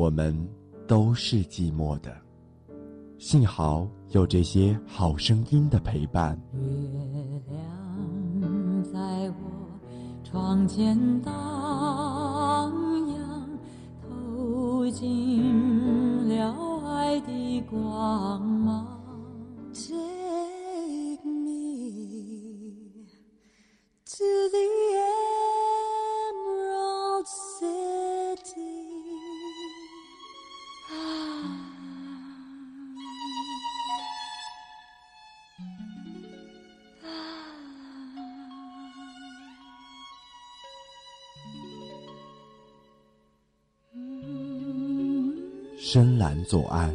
我们都是寂寞的。幸好有这些好声音的陪伴。月亮在我窗前荡漾，透进了爱的光芒。左岸。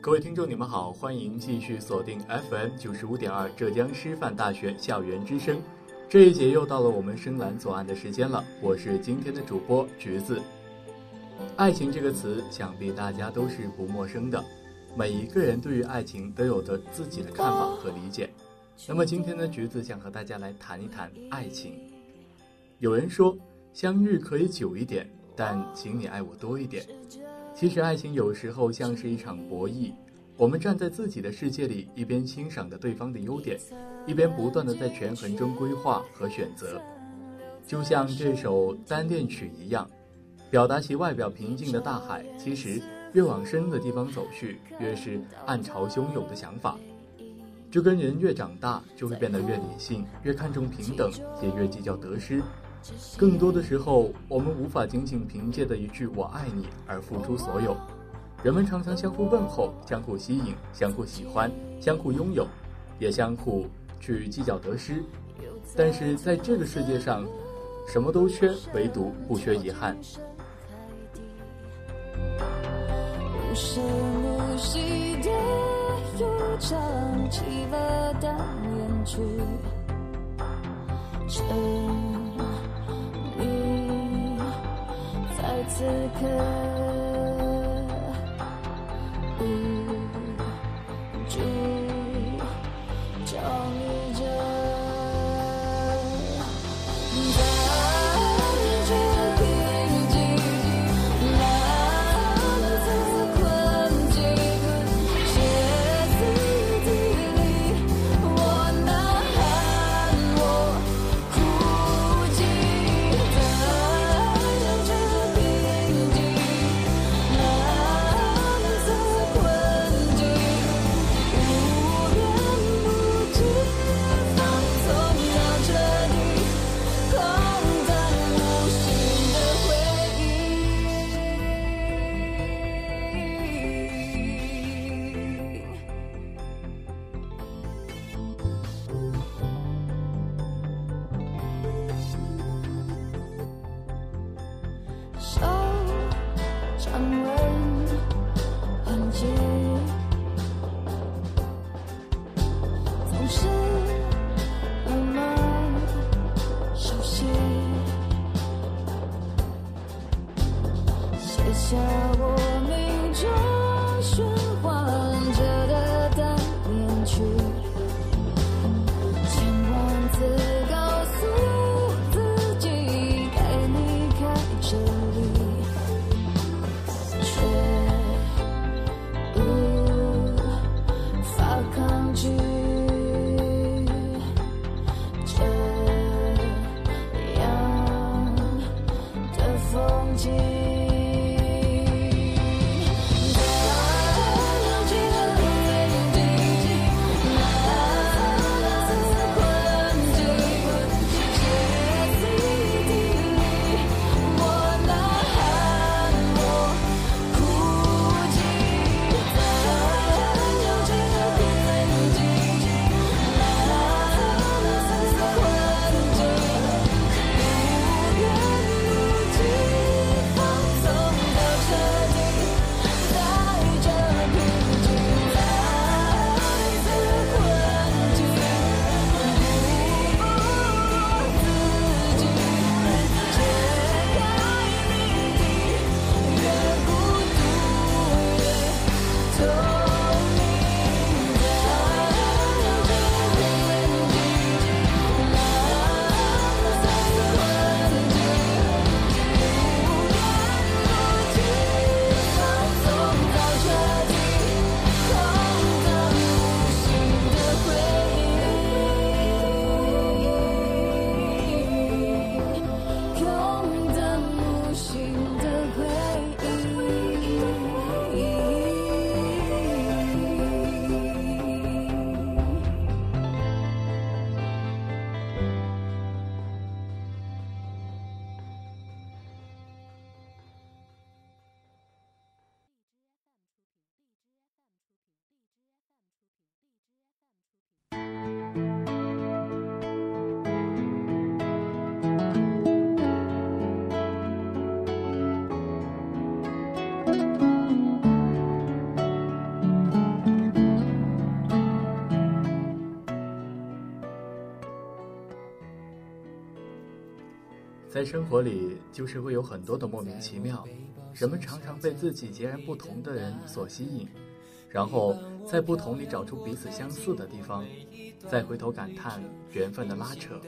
各位听众，你们好，欢迎继续锁定 FM 九十五点二浙江师范大学校园之声。这一节又到了我们深蓝左岸的时间了，我是今天的主播橘子。爱情这个词，想必大家都是不陌生的。每一个人对于爱情都有着自己的看法和理解。那么今天呢，橘子想和大家来谈一谈爱情。有人说，相遇可以久一点，但请你爱我多一点。其实爱情有时候像是一场博弈，我们站在自己的世界里，一边欣赏着对方的优点，一边不断的在权衡中规划和选择。就像这首单恋曲一样，表达其外表平静的大海，其实越往深的地方走去，越是暗潮汹涌的想法。就跟人越长大，就会变得越理性，越看重平等，也越计较得失。更多的时候，我们无法仅仅凭借着一句“我爱你”而付出所有。人们常常相互问候，相互吸引，相互喜欢，相互拥有，也相互去计较得失。但是在这个世界上，什么都缺，唯独不缺遗憾。无声无息的又唱，起了淡远去。沉迷在此刻，show. 在生活里，就是会有很多的莫名其妙，人们常常被自己截然不同的人所吸引，然后在不同里找出彼此相似的地方，再回头感叹缘分的拉扯。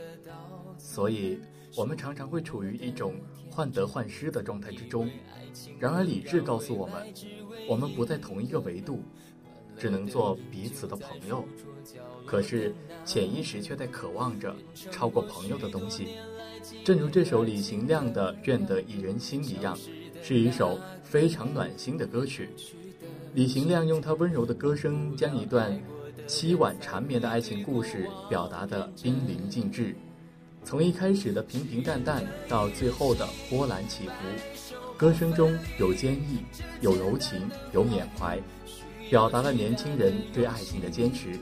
所以，我们常常会处于一种患得患失的状态之中。然而，理智告诉我们，我们不在同一个维度，只能做彼此的朋友。可是，潜意识却在渴望着超过朋友的东西。正如这首李行亮的《愿得一人心》一样，是一首非常暖心的歌曲。李行亮用他温柔的歌声，将一段凄婉缠绵的爱情故事表达得淋漓尽致。从一开始的平平淡淡，到最后的波澜起伏，歌声中有坚毅，有柔情，有缅怀，表达了年轻人对爱情的坚持。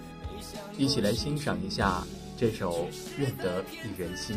一起来欣赏一下这首《愿得一人心》。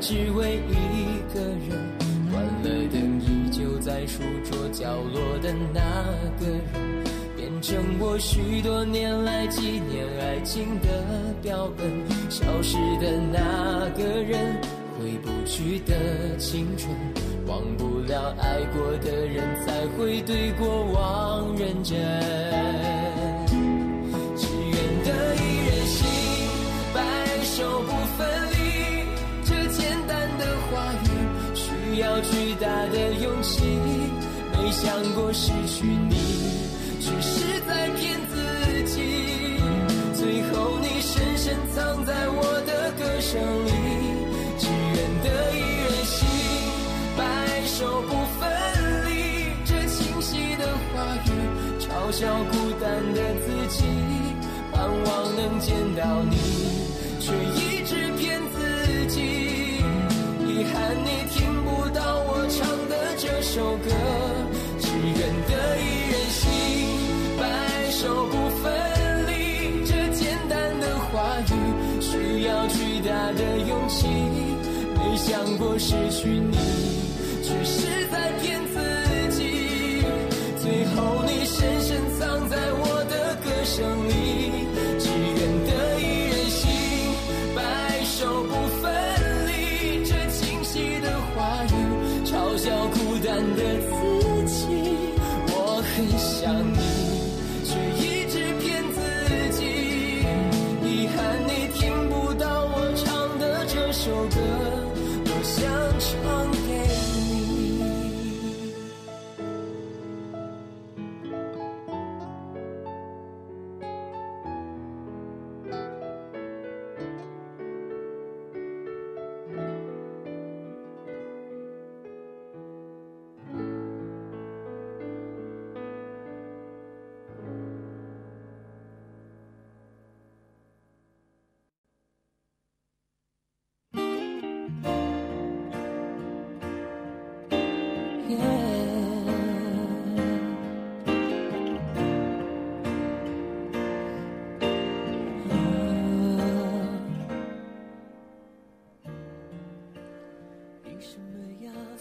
只为一个人。关了灯，依旧在书桌角落的那个人。变成我许多年来纪念爱情的标本，消失的那个人，回不去的青春，忘不了爱过的人，才会对过往认真。没想过失去你。只是在骗自己，最后你深深藏在我的歌声里，只愿得一人心，白首不分离。这清晰的话语，嘲笑孤单的自己，盼望能见到你，却一过失去你，只是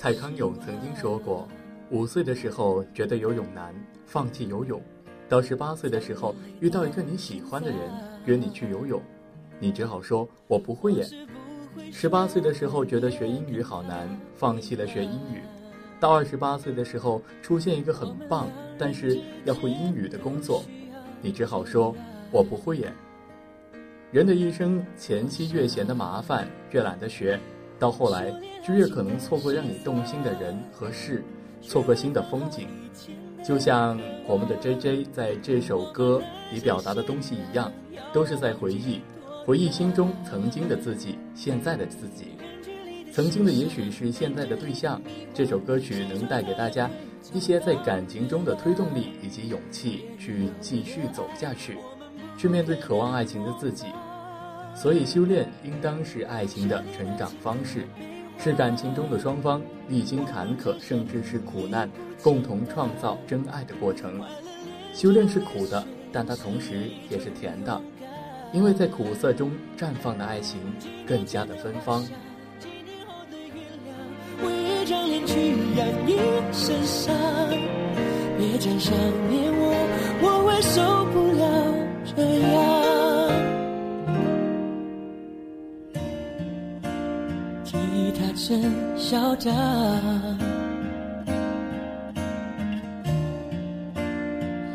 蔡康永曾经说过：“五岁的时候觉得游泳难，放弃游泳；到十八岁的时候遇到一个你喜欢的人约你去游泳，你只好说我不会演。十八岁的时候觉得学英语好难，放弃了学英语；到二十八岁的时候出现一个很棒但是要会英语的工作，你只好说我不会演。人的一生前期越嫌的麻烦，越懒得学。”到后来，就越可能错过让你动心的人和事，错过新的风景。就像我们的 J J 在这首歌里表达的东西一样，都是在回忆，回忆心中曾经的自己，现在的自己。曾经的也许是现在的对象。这首歌曲能带给大家一些在感情中的推动力以及勇气，去继续走下去，去面对渴望爱情的自己。所以，修炼应当是爱情的成长方式，是感情中的双方历经坎坷，甚至是苦难，共同创造真爱的过程。修炼是苦的，但它同时也是甜的，因为在苦涩中绽放的爱情更加的芬芳。别再想念我，我会受不了这样。真嚣张，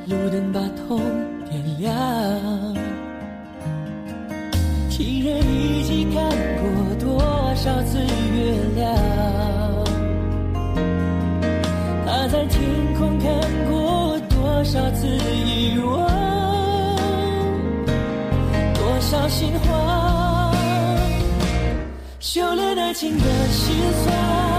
路灯把痛点亮。情人一起看过多少次月亮？他在天空看过多少次遗忘？多少心慌？修炼爱情的心酸，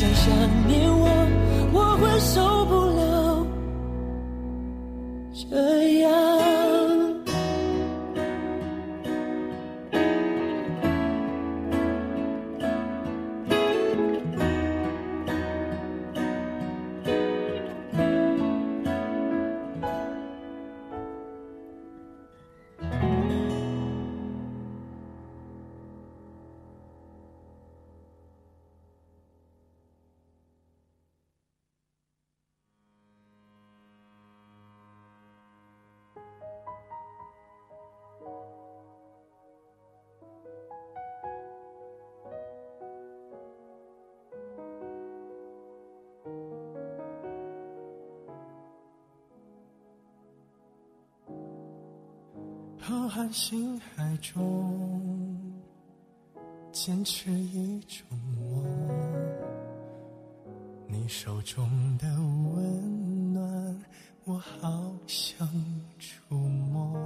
再想念我我会受不浩瀚星海中，坚持一种梦。你手中的温暖，我好想触摸。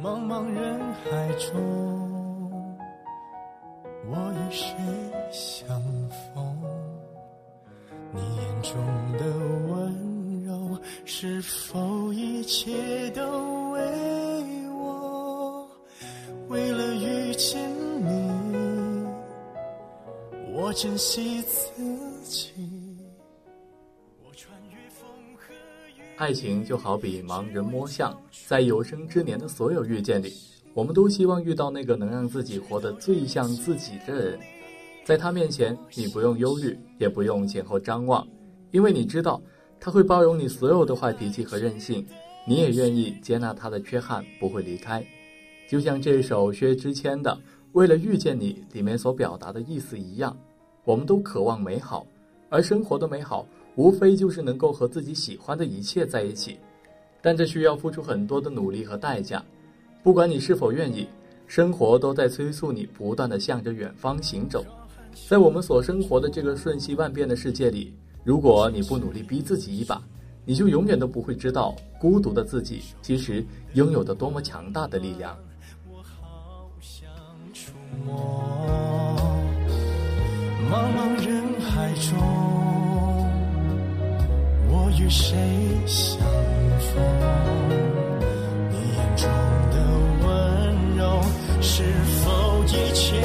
茫茫人海中，珍惜自己。我穿越风和雨。爱情就好比盲人摸象，在有生之年的所有遇见里，我们都希望遇到那个能让自己活得最像自己的人。在他面前，你不用忧虑，也不用前后张望，因为你知道他会包容你所有的坏脾气和任性，你也愿意接纳他的缺憾，不会离开。就像这首薛之谦的《为了遇见你》里面所表达的意思一样，我们都渴望美好，而生活的美好，无非就是能够和自己喜欢的一切在一起，但这需要付出很多的努力和代价。不管你是否愿意，生活都在催促你不断的向着远方行走。在我们所生活的这个瞬息万变的世界里，如果你不努力逼自己一把，你就永远都不会知道孤独的自己其实拥有着多么强大的力量。我好想触摸，茫茫人海中，我与谁相逢？你眼中的温柔，是否一切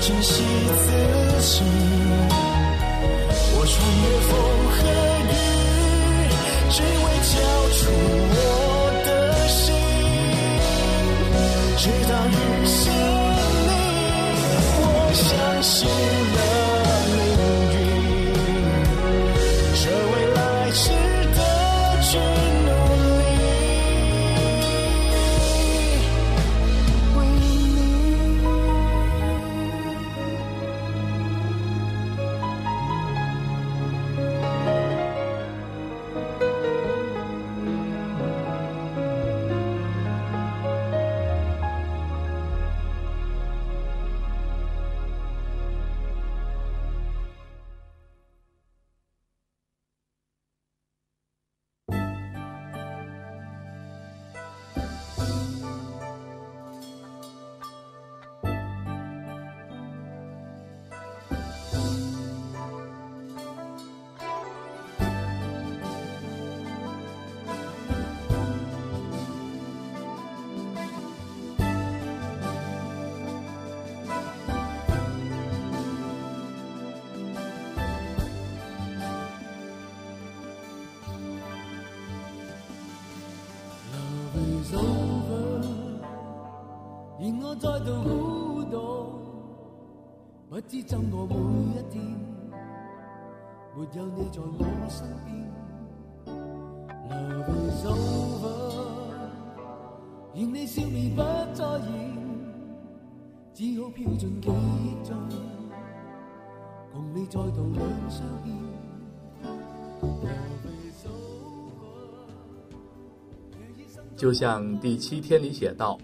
珍惜自己。我穿越风和雨，只为交出我的心。直到遇见你，我相信了而我再度孤獨，不知怎過每一天，沒有你在我身邊。Love is over，願你笑面不再現，只好飄進記憶中，共你再度兩相牽。Love is over。就像第七天里写道：“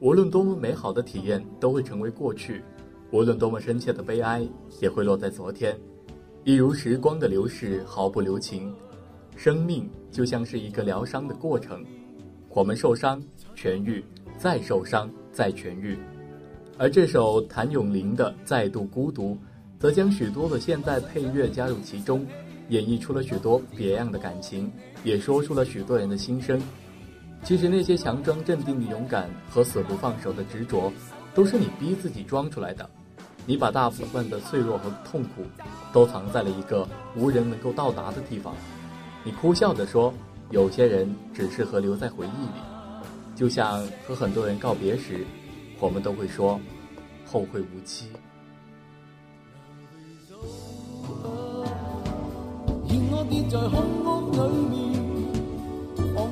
无论多么美好的体验，都会成为过去；无论多么深切的悲哀，也会落在昨天。一如时光的流逝，毫不留情。生命就像是一个疗伤的过程，我们受伤，痊愈，再受伤，再痊愈。而这首谭咏麟的《再度孤独》，则将许多的现代配乐加入其中，演绎出了许多别样的感情，也说出了许多人的心声。其实那些强装镇定的勇敢和死不放手的执着，都是你逼自己装出来的。你把大部分的脆弱和痛苦，都藏在了一个无人能够到达的地方。你哭笑着说：“有些人只适合留在回忆里。”就像和很多人告别时，我们都会说：“后会无期。”在空屋里面，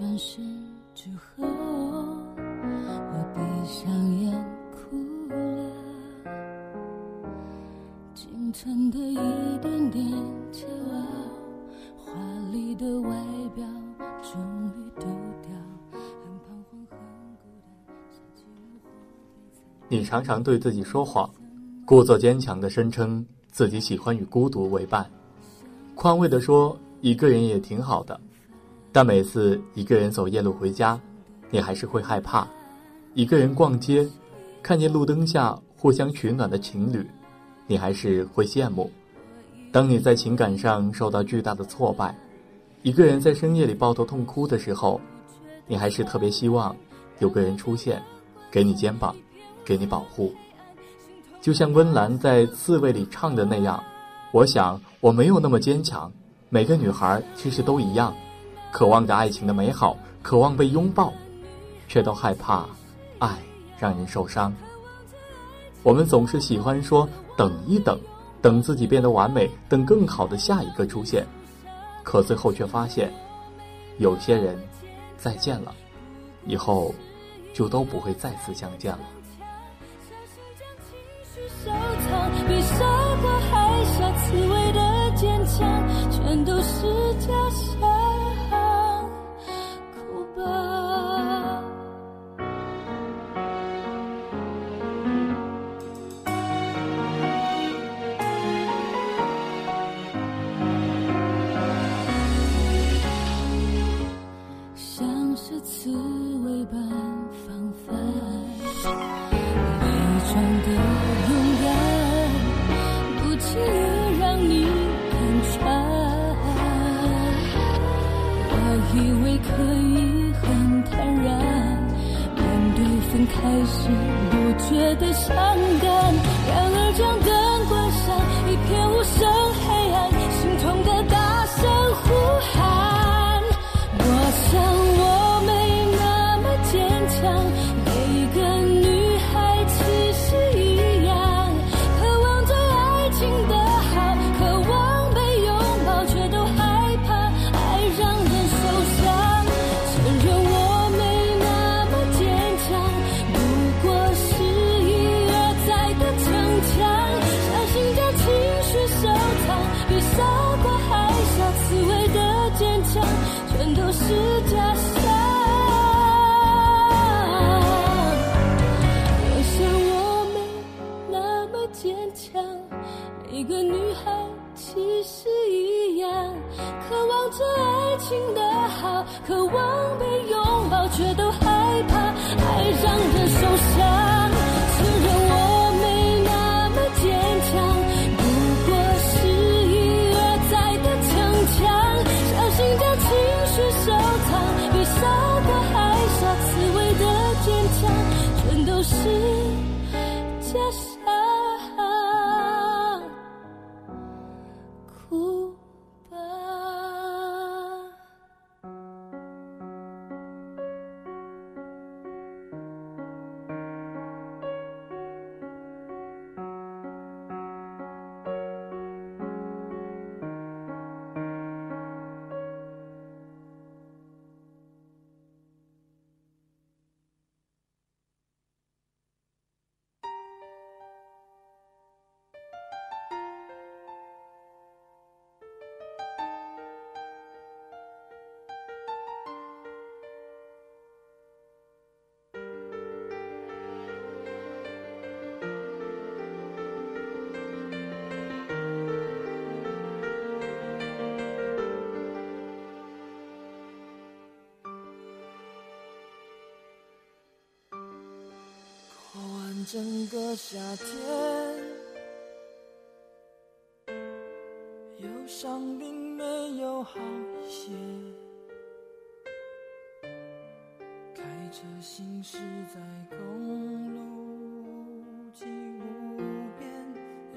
转身之后，我闭上眼哭了。清晨的一点点骄傲，华丽的外表终于丢掉，很彷徨，很孤单，你常常对自己说谎，故作坚强的声称。自己喜欢与孤独为伴，宽慰地说：“一个人也挺好的。”但每次一个人走夜路回家，你还是会害怕；一个人逛街，看见路灯下互相取暖的情侣，你还是会羡慕。当你在情感上受到巨大的挫败，一个人在深夜里抱头痛哭的时候，你还是特别希望有个人出现，给你肩膀，给你保护。就像温岚在《刺猬》里唱的那样，我想我没有那么坚强。每个女孩其实都一样，渴望着爱情的美好，渴望被拥抱，却都害怕爱让人受伤。我们总是喜欢说等一等，等自己变得完美，等更好的下一个出现，可最后却发现，有些人再见了，以后就都不会再次相见了。比收获还傻，刺猬的坚强。全都是假象，假整个夏天，忧伤并没有好一些。开车行驶在公路无际无边，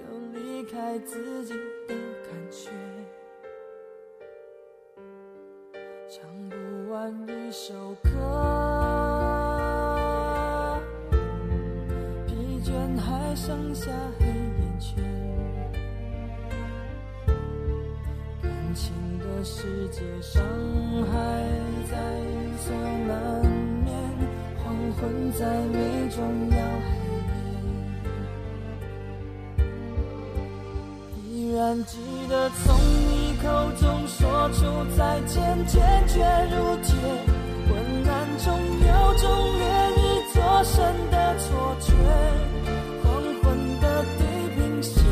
有离开自己口中说出再见，坚决如铁。昏暗中有种愿意作声的错觉。黄昏的地平线，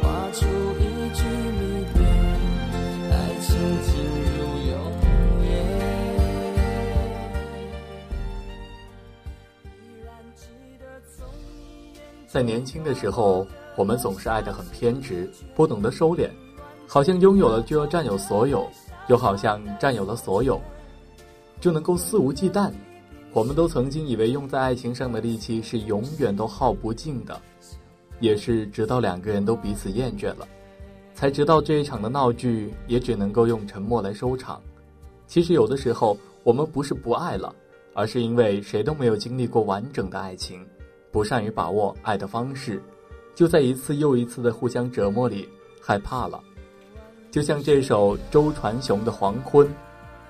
画出一句离别，爱情进入永夜。在年轻的时候，我们总是爱得很偏执，不懂得收敛，好像拥有了就要占有所有，又好像占有了所有就能够肆无忌惮。我们都曾经以为用在爱情上的力气是永远都耗不尽的，也是直到两个人都彼此厌倦了，才知道这一场的闹剧也只能够用沉默来收场。其实有的时候，我们不是不爱了，而是因为谁都没有经历过完整的爱情，不善于把握爱的方式，就在一次又一次的互相折磨里害怕了。就像这首周传雄的《黄昏》，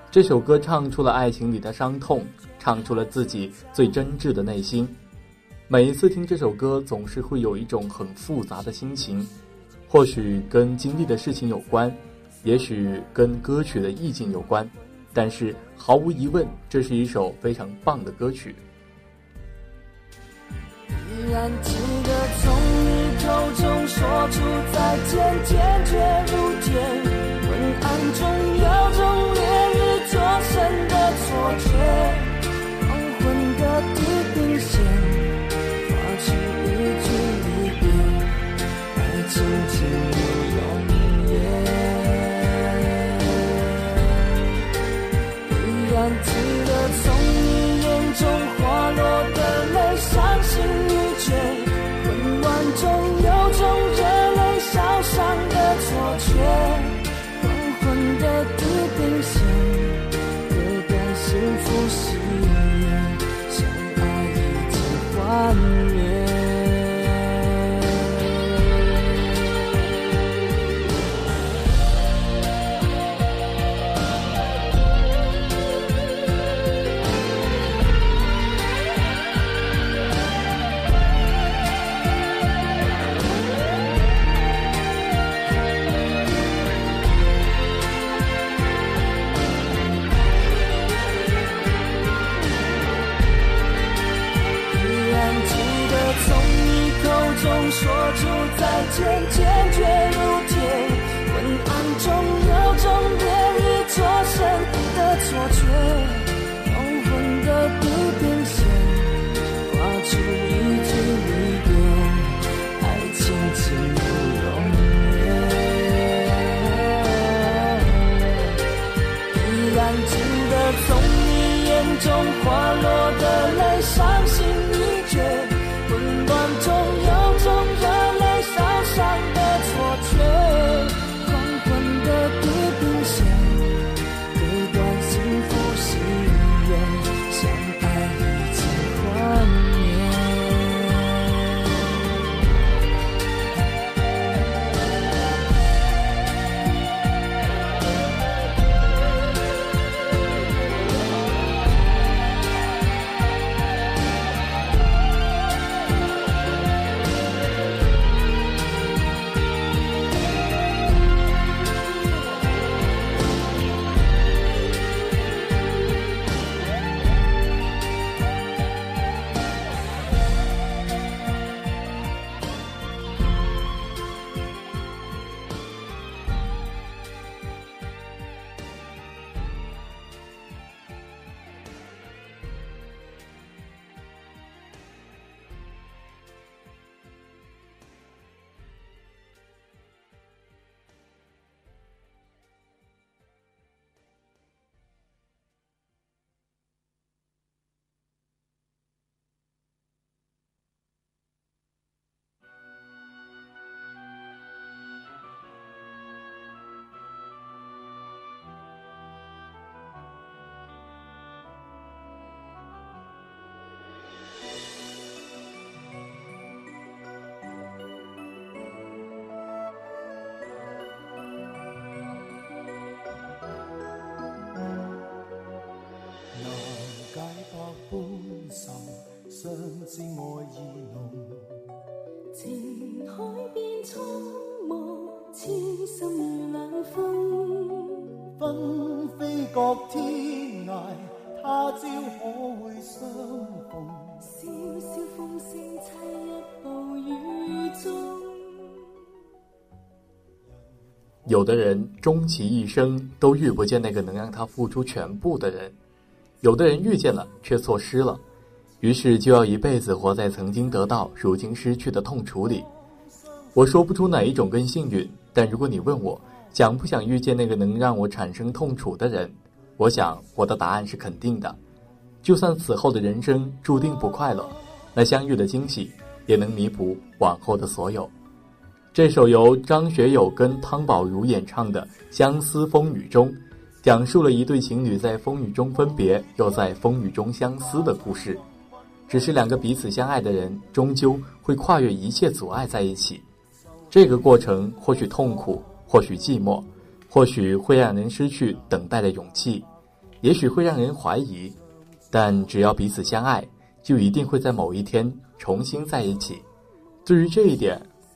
这首歌唱出了爱情里的伤痛，唱出了自己最真挚的内心。每一次听这首歌，总是会有一种很复杂的心情，或许跟经历的事情有关，也许跟歌曲的意境有关，但是毫无疑问，这是一首非常棒的歌曲。依然记得从手中说出再见，坚决如铁。昏暗中有种烈日灼身的错觉，黄昏的地平线，划出一句离别，爱情进入永远。依然记得从你眼中坚持。有的人终其一生都遇不见那个能让他付出全部的人，有的人遇见了却错失了，于是就要一辈子活在曾经得到、如今失去的痛楚里。我说不出哪一种更幸运，但如果你问我想不想遇见那个能让我产生痛楚的人，我想我的答案是肯定的。就算此后的人生注定不快乐，那相遇的惊喜也能弥补往后的所有。这首由张学友跟汤宝如演唱的《相思风雨中》，讲述了一对情侣在风雨中分别，又在风雨中相思的故事。只是两个彼此相爱的人，终究会跨越一切阻碍在一起。这个过程或许痛苦，或许寂寞，或许会让人失去等待的勇气，也许会让人怀疑。但只要彼此相爱，就一定会在某一天重新在一起。对于这一点，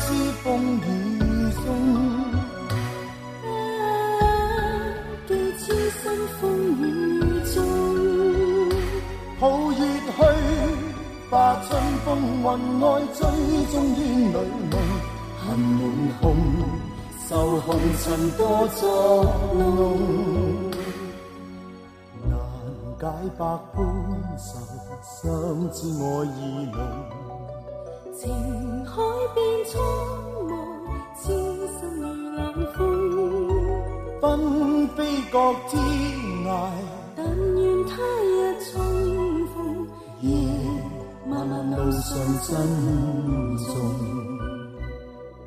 痴风雨中，记痴心风雨中，抱月去，把春风云外追，终烟里梦，恨满胸，愁红尘多作弄，难解百般愁，相知爱意浓，情海变。蒼茫，痴心如冷風。分飛各天涯，但願他日重逢，夜漫漫路上珍重。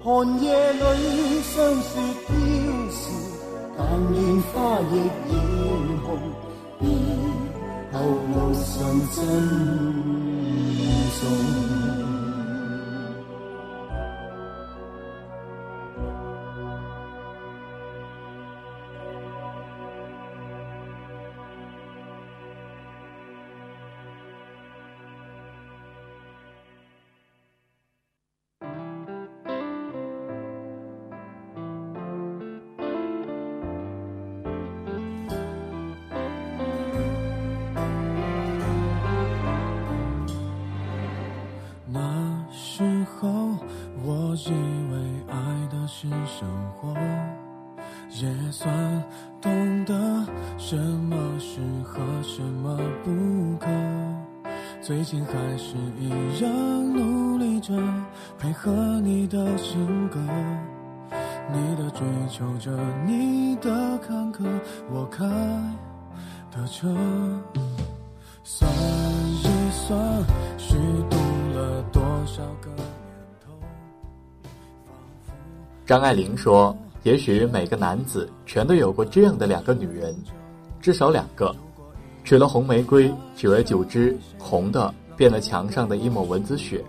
寒夜裏霜雪飘时，但願花亦染紅。別後路上珍重。着，你的坎坷，我开的车。算一算，虚度了多少个年头？张爱玲说：“也许每个男子全都有过这样的两个女人，至少两个。娶了红玫瑰，久而久之，红的变了墙上的一抹蚊子血，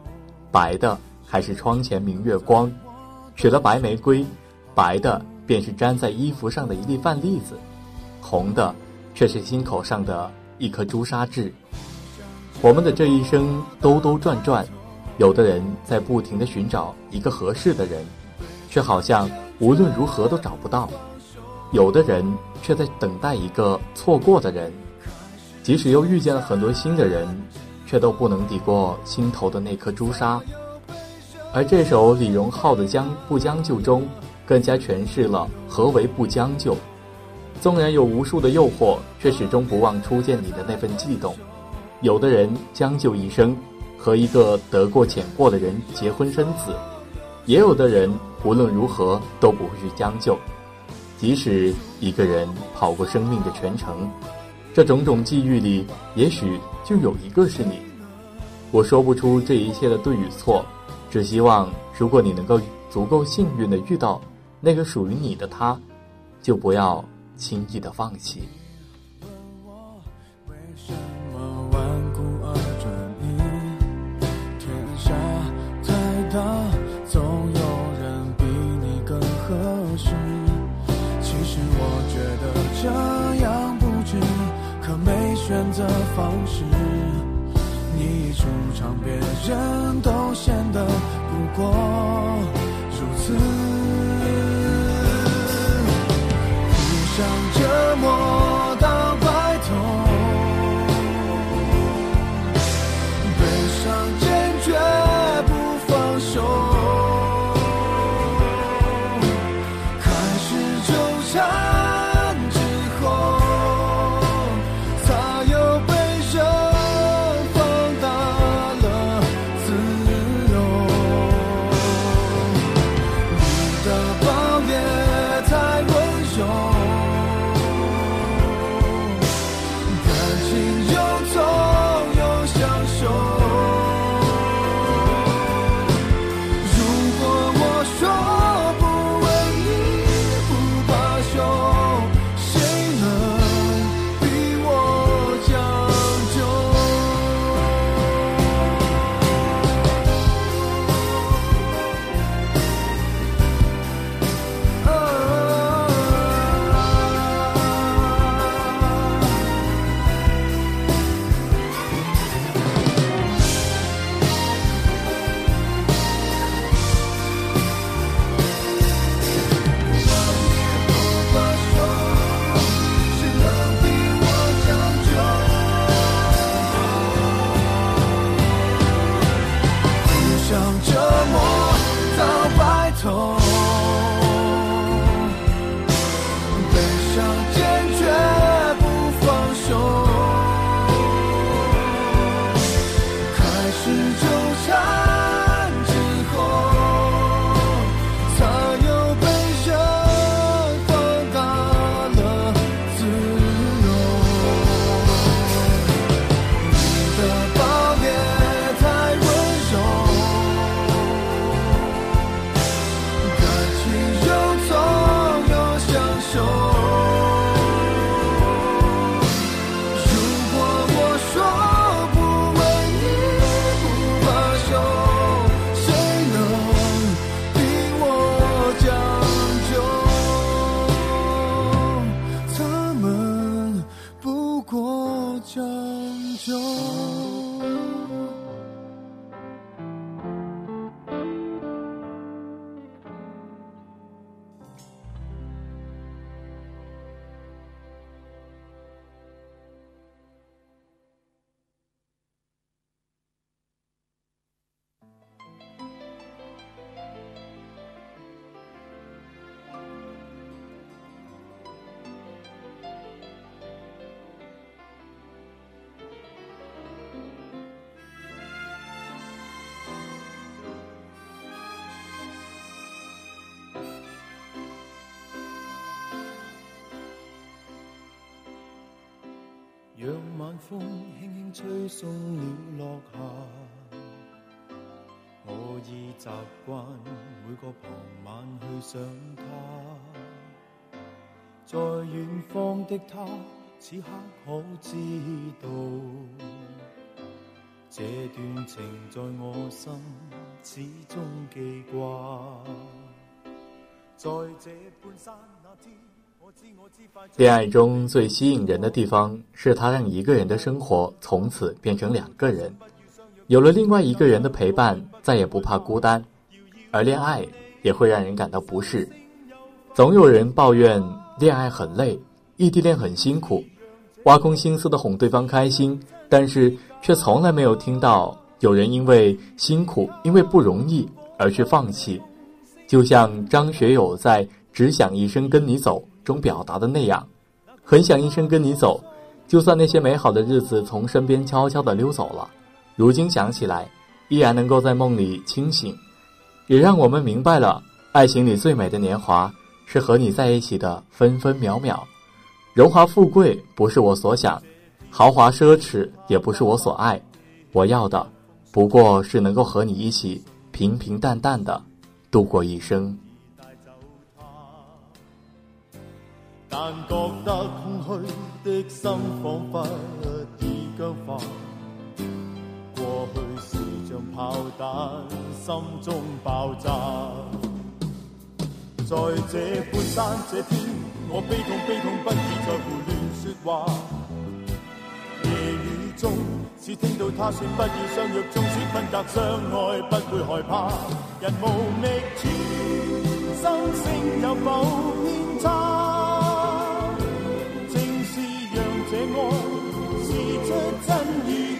白的还是窗前明月光；娶了白玫瑰，白的便是粘在衣服上的一粒饭粒子，红的却是心口上的一颗朱砂痣。我们的这一生兜兜转转，有的人在不停的寻找一个合适的人。”却好像无论如何都找不到。有的人却在等待一个错过的人，即使又遇见了很多新的人，却都不能抵过心头的那颗朱砂。而这首李荣浩的《将不将就》中，更加诠释了何为不将就。纵然有无数的诱惑，却始终不忘初见你的那份悸动。有的人将就一生，和一个得过且过的人结婚生子。也有的人无论如何都不会去将就，即使一个人跑过生命的全程，这种种际遇里，也许就有一个是你。我说不出这一切的对与错，只希望如果你能够足够幸运的遇到那个属于你的他，就不要轻易的放弃。问我为什么顽固而专一？天下太大，总有人比你更合适。其实我觉得这样不值，可没选择方式。你一出场，别人都显得不过如此。互相折磨到晚风轻轻吹送了落霞。我已习惯每个傍晚去想他，在远方的他，此刻可知道，这段情在我心始终记挂。在这半山那天。恋爱中最吸引人的地方是，它让一个人的生活从此变成两个人，有了另外一个人的陪伴，再也不怕孤单。而恋爱也会让人感到不适，总有人抱怨恋爱很累，异地恋很辛苦，挖空心思的哄对方开心，但是却从来没有听到有人因为辛苦、因为不容易而去放弃。就像张学友在《只想一生跟你走》。中表达的那样，很想一生跟你走，就算那些美好的日子从身边悄悄的溜走了，如今想起来，依然能够在梦里清醒，也让我们明白了，爱情里最美的年华是和你在一起的分分秒秒。荣华富贵不是我所想，豪华奢侈也不是我所爱，我要的不过是能够和你一起平平淡淡的度过一生。但觉得空虚的心仿佛已僵化，过去是像炮弹，心中爆炸。在这半山这天，我悲痛悲痛，不已再胡乱说话。夜雨中，只听到他说不要相约，纵使分隔相爱，不会害怕。人无觅处，心声有否偏差？心意。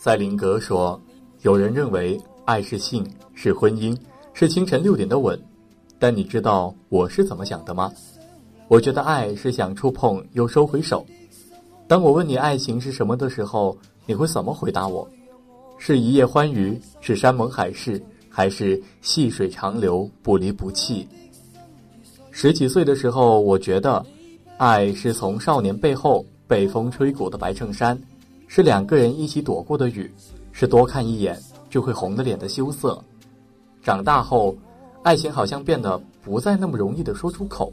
塞林格说：“有人认为爱是性，是婚姻，是清晨六点的吻，但你知道我是怎么想的吗？我觉得爱是想触碰又收回手。当我问你爱情是什么的时候，你会怎么回答我？是一夜欢愉，是山盟海誓，还是细水长流，不离不弃？”十几岁的时候，我觉得，爱是从少年背后被风吹鼓的白衬衫，是两个人一起躲过的雨，是多看一眼就会红的脸的羞涩。长大后，爱情好像变得不再那么容易的说出口。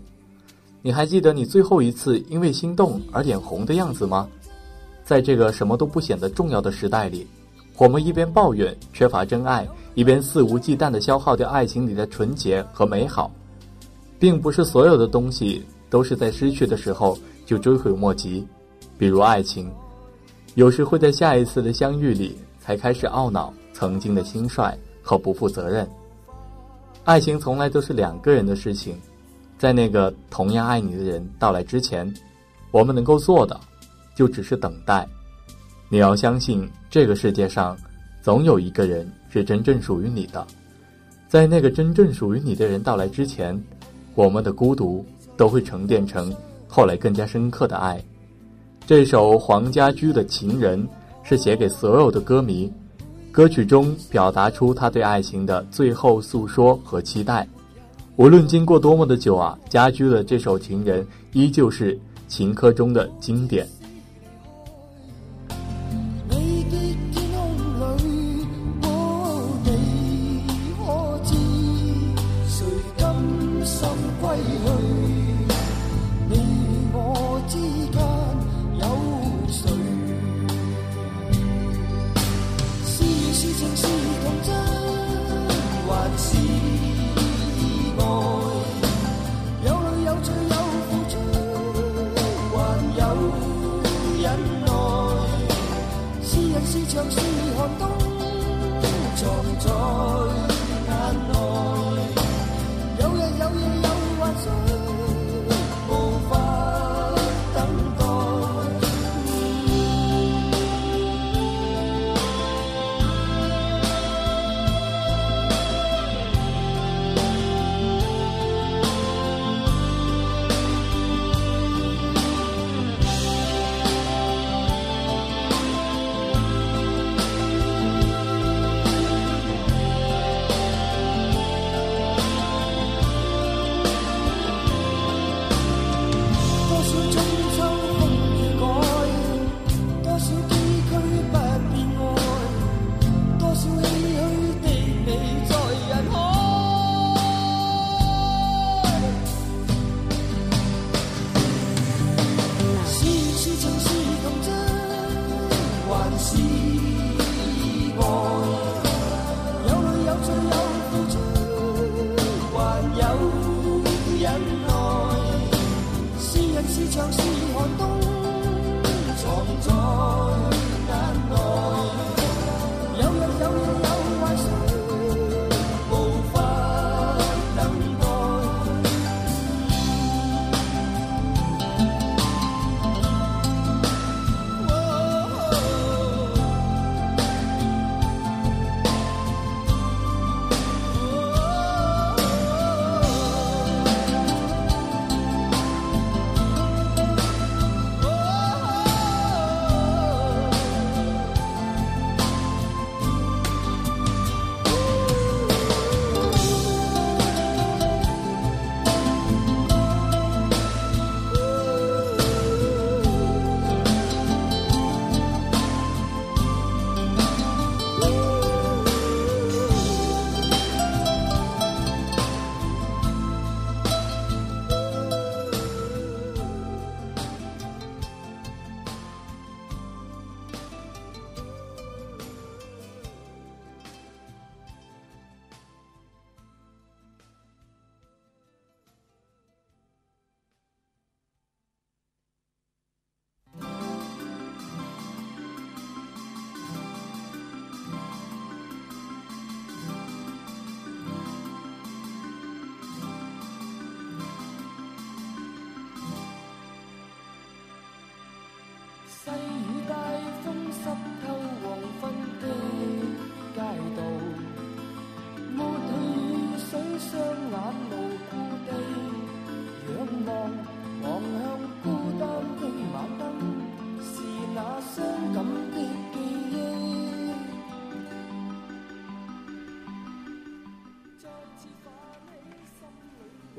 你还记得你最后一次因为心动而脸红的样子吗？在这个什么都不显得重要的时代里，我们一边抱怨缺乏真爱，一边肆无忌惮地消耗掉爱情里的纯洁和美好。并不是所有的东西都是在失去的时候就追悔莫及，比如爱情，有时会在下一次的相遇里才开始懊恼曾经的轻率和不负责任。爱情从来都是两个人的事情，在那个同样爱你的人到来之前，我们能够做的就只是等待。你要相信，这个世界上总有一个人是真正属于你的，在那个真正属于你的人到来之前。我们的孤独都会沉淀成后来更加深刻的爱。这首黄家驹的《情人》是写给所有的歌迷，歌曲中表达出他对爱情的最后诉说和期待。无论经过多么的久啊，家驹的这首《情人》依旧是情歌中的经典。就是。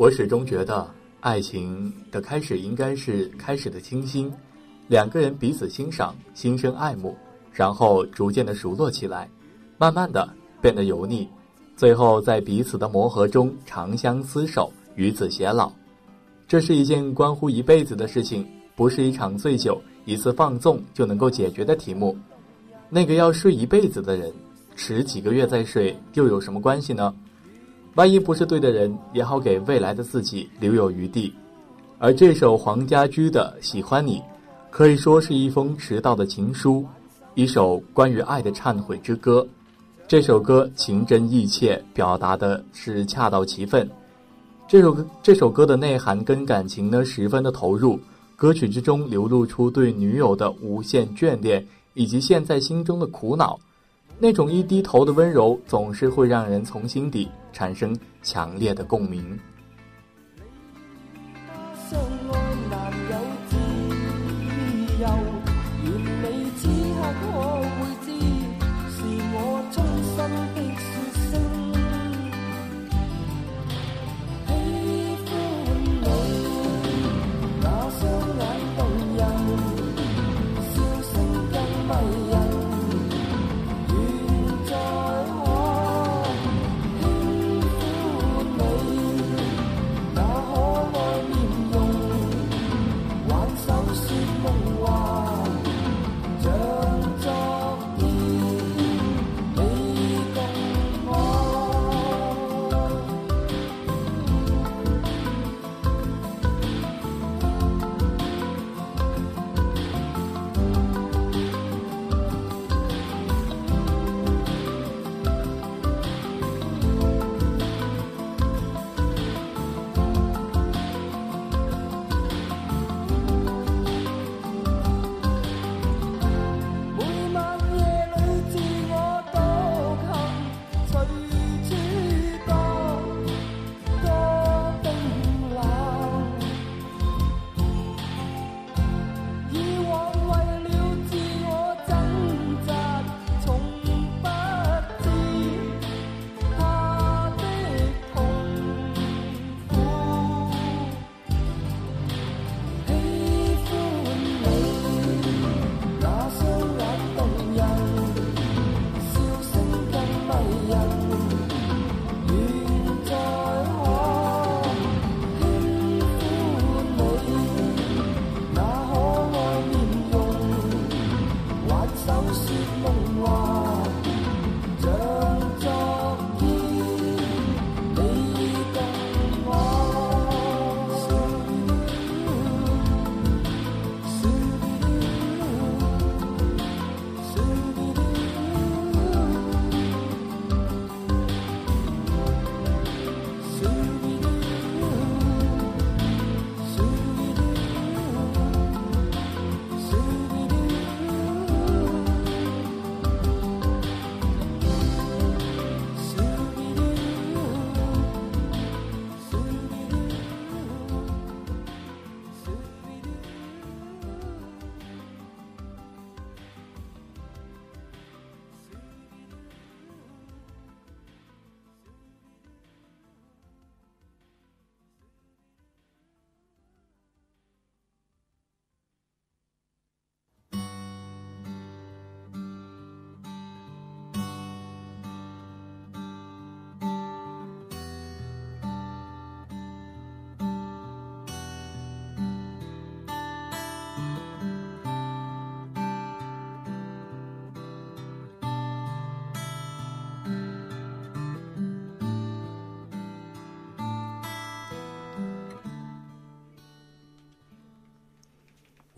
我始终觉得，爱情的开始应该是开始的清新，两个人彼此欣赏，心生爱慕，然后逐渐的熟络起来，慢慢的变得油腻，最后在彼此的磨合中长相厮守，与子偕老。这是一件关乎一辈子的事情，不是一场醉酒、一次放纵就能够解决的题目。那个要睡一辈子的人，迟几个月再睡又有什么关系呢？万一不是对的人，也好给未来的自己留有余地。而这首黄家驹的《喜欢你》，可以说是一封迟到的情书，一首关于爱的忏悔之歌。这首歌情真意切，表达的是恰到其分。这首歌这首歌的内涵跟感情呢，十分的投入。歌曲之中流露出对女友的无限眷恋，以及现在心中的苦恼。那种一低头的温柔，总是会让人从心底产生强烈的共鸣。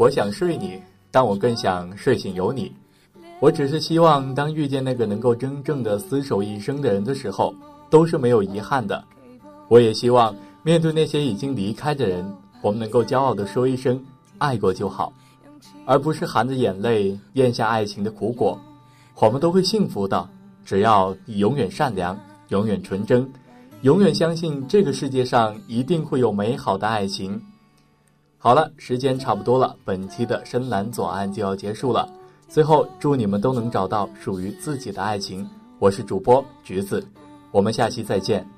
我想睡你，但我更想睡醒有你。我只是希望，当遇见那个能够真正的厮守一生的人的时候，都是没有遗憾的。我也希望，面对那些已经离开的人，我们能够骄傲地说一声“爱过就好”，而不是含着眼泪咽下爱情的苦果。我们都会幸福的，只要你永远善良，永远纯真，永远相信这个世界上一定会有美好的爱情。好了，时间差不多了。本期的深蓝左岸就要结束了。最后祝你们都能找到属于自己的爱情。我是主播橘子，我们下期再见。